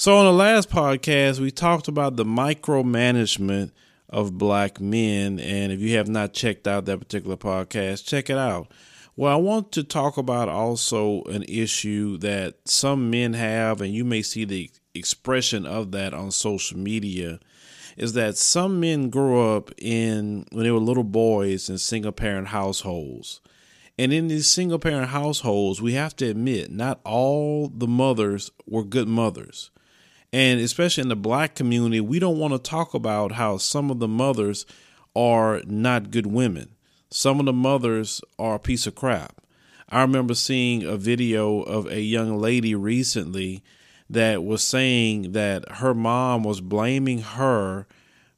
So, on the last podcast, we talked about the micromanagement of black men. And if you have not checked out that particular podcast, check it out. Well, I want to talk about also an issue that some men have, and you may see the expression of that on social media, is that some men grow up in when they were little boys in single parent households. And in these single parent households, we have to admit, not all the mothers were good mothers. And especially in the black community, we don't want to talk about how some of the mothers are not good women. Some of the mothers are a piece of crap. I remember seeing a video of a young lady recently that was saying that her mom was blaming her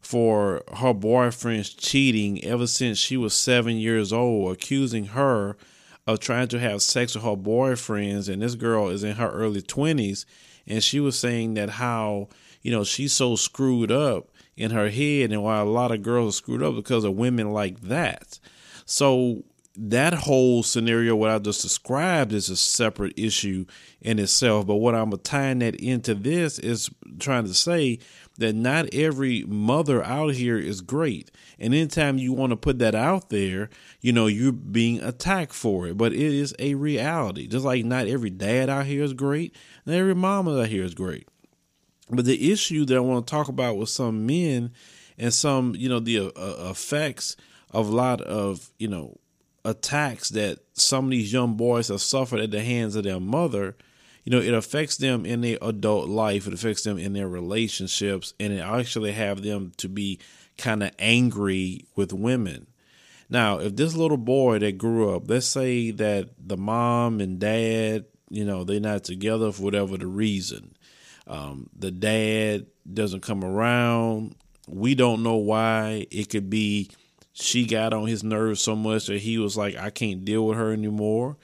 for her boyfriend's cheating ever since she was seven years old, accusing her of trying to have sex with her boyfriends. And this girl is in her early 20s and she was saying that how you know she's so screwed up in her head and why a lot of girls are screwed up because of women like that so that whole scenario what i just described is a separate issue in itself. But what i'm tying that into this is trying to say that not every mother out here is great. And anytime you want to put that out there you know you're being attacked for it. But it is a reality. Just like not every dad out here is great and every mama out here is great. But the issue that I want to talk about with some men and some, you know, the uh, effects of a lot of, you know, attacks that some of these young boys have suffered at the hands of their mother, you know, it affects them in their adult life, it affects them in their relationships, and it actually have them to be kind of angry with women. Now, if this little boy that grew up, let's say that the mom and dad you know they're not together for whatever the reason um, the dad doesn't come around we don't know why it could be she got on his nerves so much that he was like i can't deal with her anymore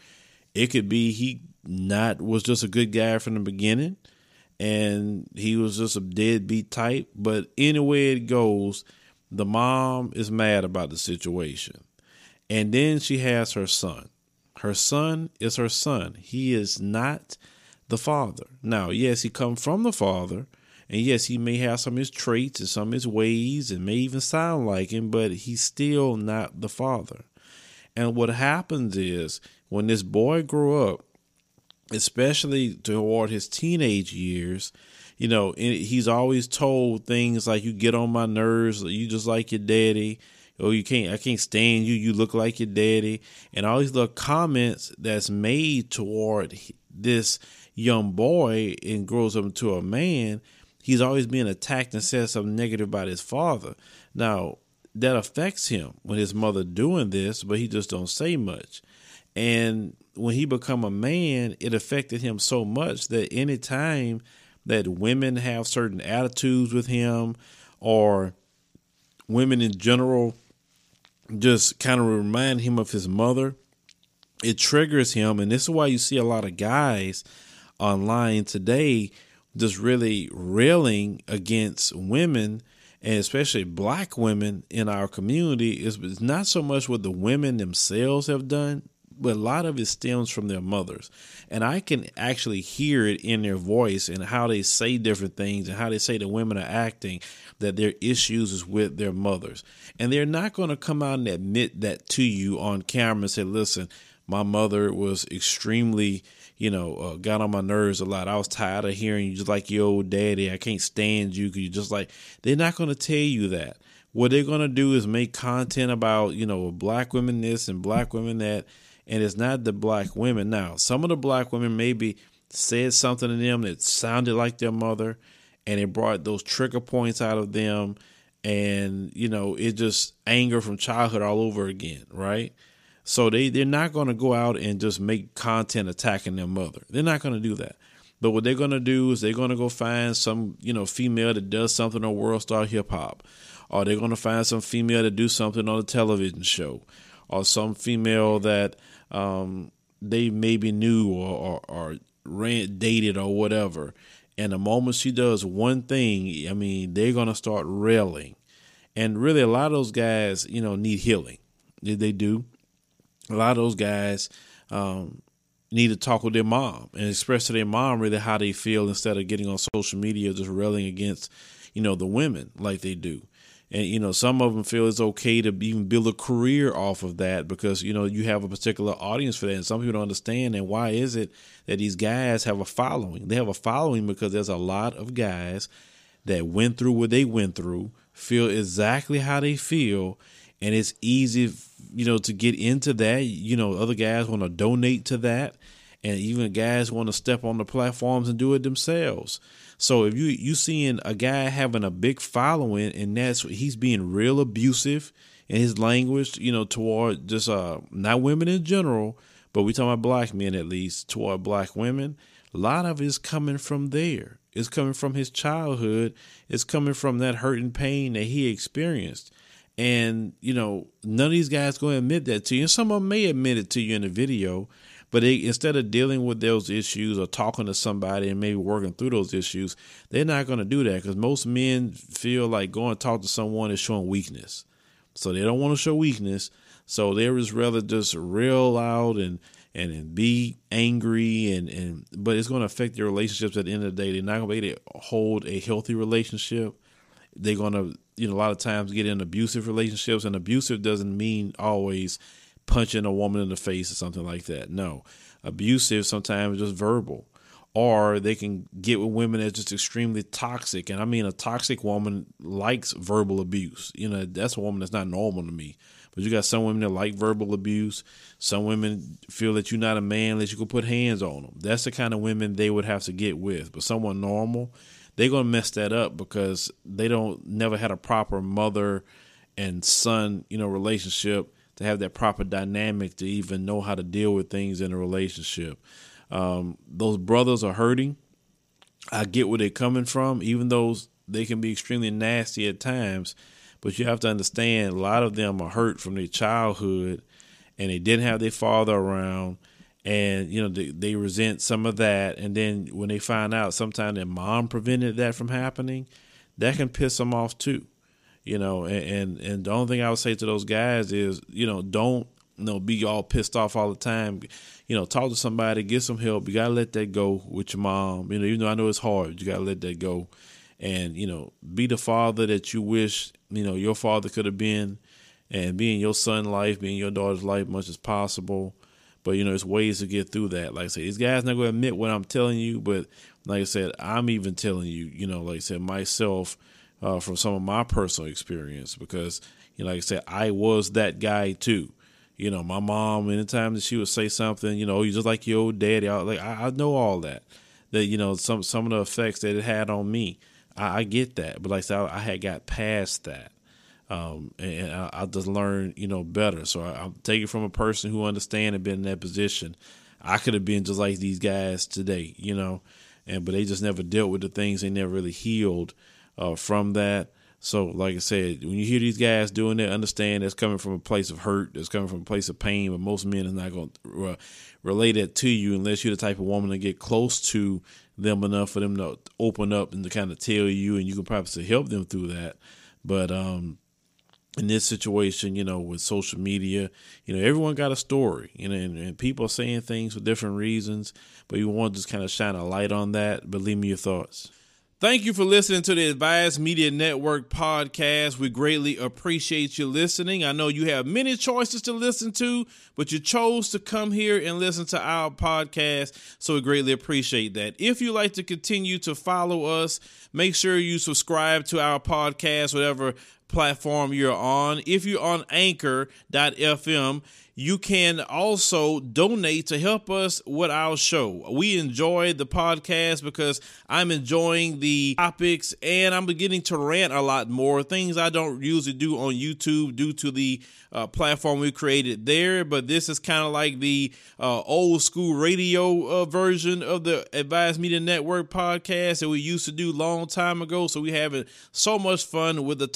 it could be he not was just a good guy from the beginning and he was just a deadbeat type but anyway it goes the mom is mad about the situation and then she has her son her son is her son. He is not the father. Now, yes, he come from the father, and yes, he may have some of his traits and some of his ways and may even sound like him, but he's still not the father. And what happens is when this boy grew up, especially toward his teenage years, you know, he's always told things like, You get on my nerves, you just like your daddy. Oh you can't i can't stand you. You look like your daddy. And all these little comments that's made toward this young boy and grows up into a man he's always being attacked and said something negative about his father now that affects him when his mother doing this but he just don't say much and when he become a man it affected him so much that anytime that women have certain attitudes with him or women in general just kind of remind him of his mother. It triggers him, and this is why you see a lot of guys online today just really railing against women and especially black women in our community is not so much what the women themselves have done but a lot of it stems from their mothers. And I can actually hear it in their voice and how they say different things and how they say the women are acting that their issues is with their mothers. And they're not going to come out and admit that to you on camera and say, listen, my mother was extremely, you know, uh, got on my nerves a lot. I was tired of hearing you just like your old daddy. I can't stand you because you just like, they're not going to tell you that. What they're going to do is make content about, you know, black women this and black women that and it's not the black women. Now, some of the black women maybe said something to them that sounded like their mother, and it brought those trigger points out of them, and you know, it just anger from childhood all over again, right? So they they're not going to go out and just make content attacking their mother. They're not going to do that. But what they're going to do is they're going to go find some, you know, female that does something on World Star Hip Hop, or they're going to find some female that do something on a television show, or some female that um, they maybe knew or, or, or ran, dated or whatever. And the moment she does one thing, I mean, they're going to start railing. And really, a lot of those guys, you know, need healing. They, they do. A lot of those guys, um, need to talk with their mom and express to their mom really how they feel instead of getting on social media just railing against, you know, the women like they do. And you know, some of them feel it's okay to even build a career off of that because you know you have a particular audience for that, and some people don't understand. And why is it that these guys have a following? They have a following because there's a lot of guys that went through what they went through, feel exactly how they feel, and it's easy, you know, to get into that. You know, other guys want to donate to that, and even guys want to step on the platforms and do it themselves. So if you you seeing a guy having a big following, and that's he's being real abusive in his language, you know, toward just uh not women in general, but we talking about black men at least toward black women. A lot of it is coming from there. It's coming from his childhood. It's coming from that hurt and pain that he experienced. And, you know, none of these guys going to admit that to you. And some of them may admit it to you in the video, but they, instead of dealing with those issues or talking to somebody and maybe working through those issues, they're not going to do that because most men feel like going to talk to someone is showing weakness. So they don't want to show weakness. So they're just rather just real out and, and, and be angry and, and but it's going to affect their relationships at the end of the day. They're not going to be able to hold a healthy relationship. They're going to you know a lot of times get in abusive relationships and abusive doesn't mean always punching a woman in the face or something like that. No abusive sometimes just verbal or they can get with women that's just extremely toxic and i mean a toxic woman likes verbal abuse. You know that's a woman that's not normal to me but you got some women that like verbal abuse. Some women feel that you're not a man unless you can put hands on them that's the kind of women they would have to get with but someone normal they're gonna mess that up because they don't never had a proper mother and son, you know, relationship to have that proper dynamic to even know how to deal with things in a relationship. Um, those brothers are hurting. I get where they're coming from, even though they can be extremely nasty at times. But you have to understand, a lot of them are hurt from their childhood, and they didn't have their father around and you know they, they resent some of that. And then when they find out sometimes their mom prevented that from happening that can piss them off too you know. And, and and the only thing i would say to those guys is you know don't you know be all pissed off all the time. You know talk to somebody get some help. You gotta let that go with your mom. You know even though i know it's hard you gotta let that go. And you know be the father that you wish you know your father could have been. And being your son's life being your daughter's life much as possible but you know, there's ways to get through that. Like I said, these guys not to admit what I'm telling you, but like I said, I'm even telling you. You know, like I said, myself uh, from some of my personal experience because you know, like I said, I was that guy too. You know, my mom, anytime that she would say something, you know, you just like your old daddy. I, like I, I know all that. That you know, some some of the effects that it had on me. I, I get that, but like I said, I, I had got past that um, and I, just learn, you know, better. So I, I'm taking from a person who understand and been in that position. I could have been just like these guys today, you know, and but they just never dealt with the things. They never really healed uh, from that. So, like I said, when you hear these guys doing that, understand that's coming from a place of hurt, that's coming from a place of pain. But most men is not going to uh, relate that to you unless you're the type of woman to get close to them enough for them to open up and to kind of tell you, and you can probably help them through that. But um, in this situation, you know, with social media, you know, everyone got a story, you know, and, and people are saying things for different reasons, but you want to just kind of shine a light on that. But leave me your thoughts. Thank you for listening to the Advice Media Network podcast. We greatly appreciate you listening. I know you have many choices to listen to, but you chose to come here and listen to our podcast. So we greatly appreciate that. If you like to continue to follow us, make sure you subscribe to our podcast, whatever platform you're on. If you're on anchor.fm, you can also donate to help us with our show. We enjoy the podcast because I'm enjoying the topics and I'm beginning to rant a lot more. Things I don't usually do on YouTube due to the uh, platform we created there. But this is kind of like the uh, old school radio uh, version of the Advice Media Network podcast that we used to do long time ago. So we having so much fun with the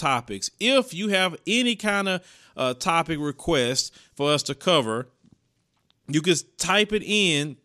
topics. If you have any kind of uh, topic request for us to cover, you can type it in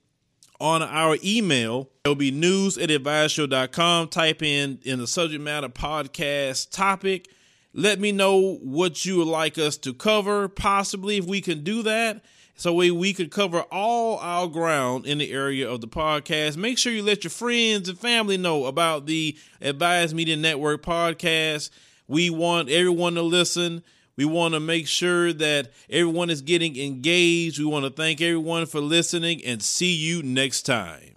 on our email. It'll be news at adviseshow.com. Type in in the subject matter podcast topic. Let me know what you would like us to cover, possibly if we can do that. so we, we could cover all our ground in the area of the podcast. Make sure you let your friends and family know about the Advise Media Network podcast. We want everyone to listen. We want to make sure that everyone is getting engaged. We want to thank everyone for listening and see you next time.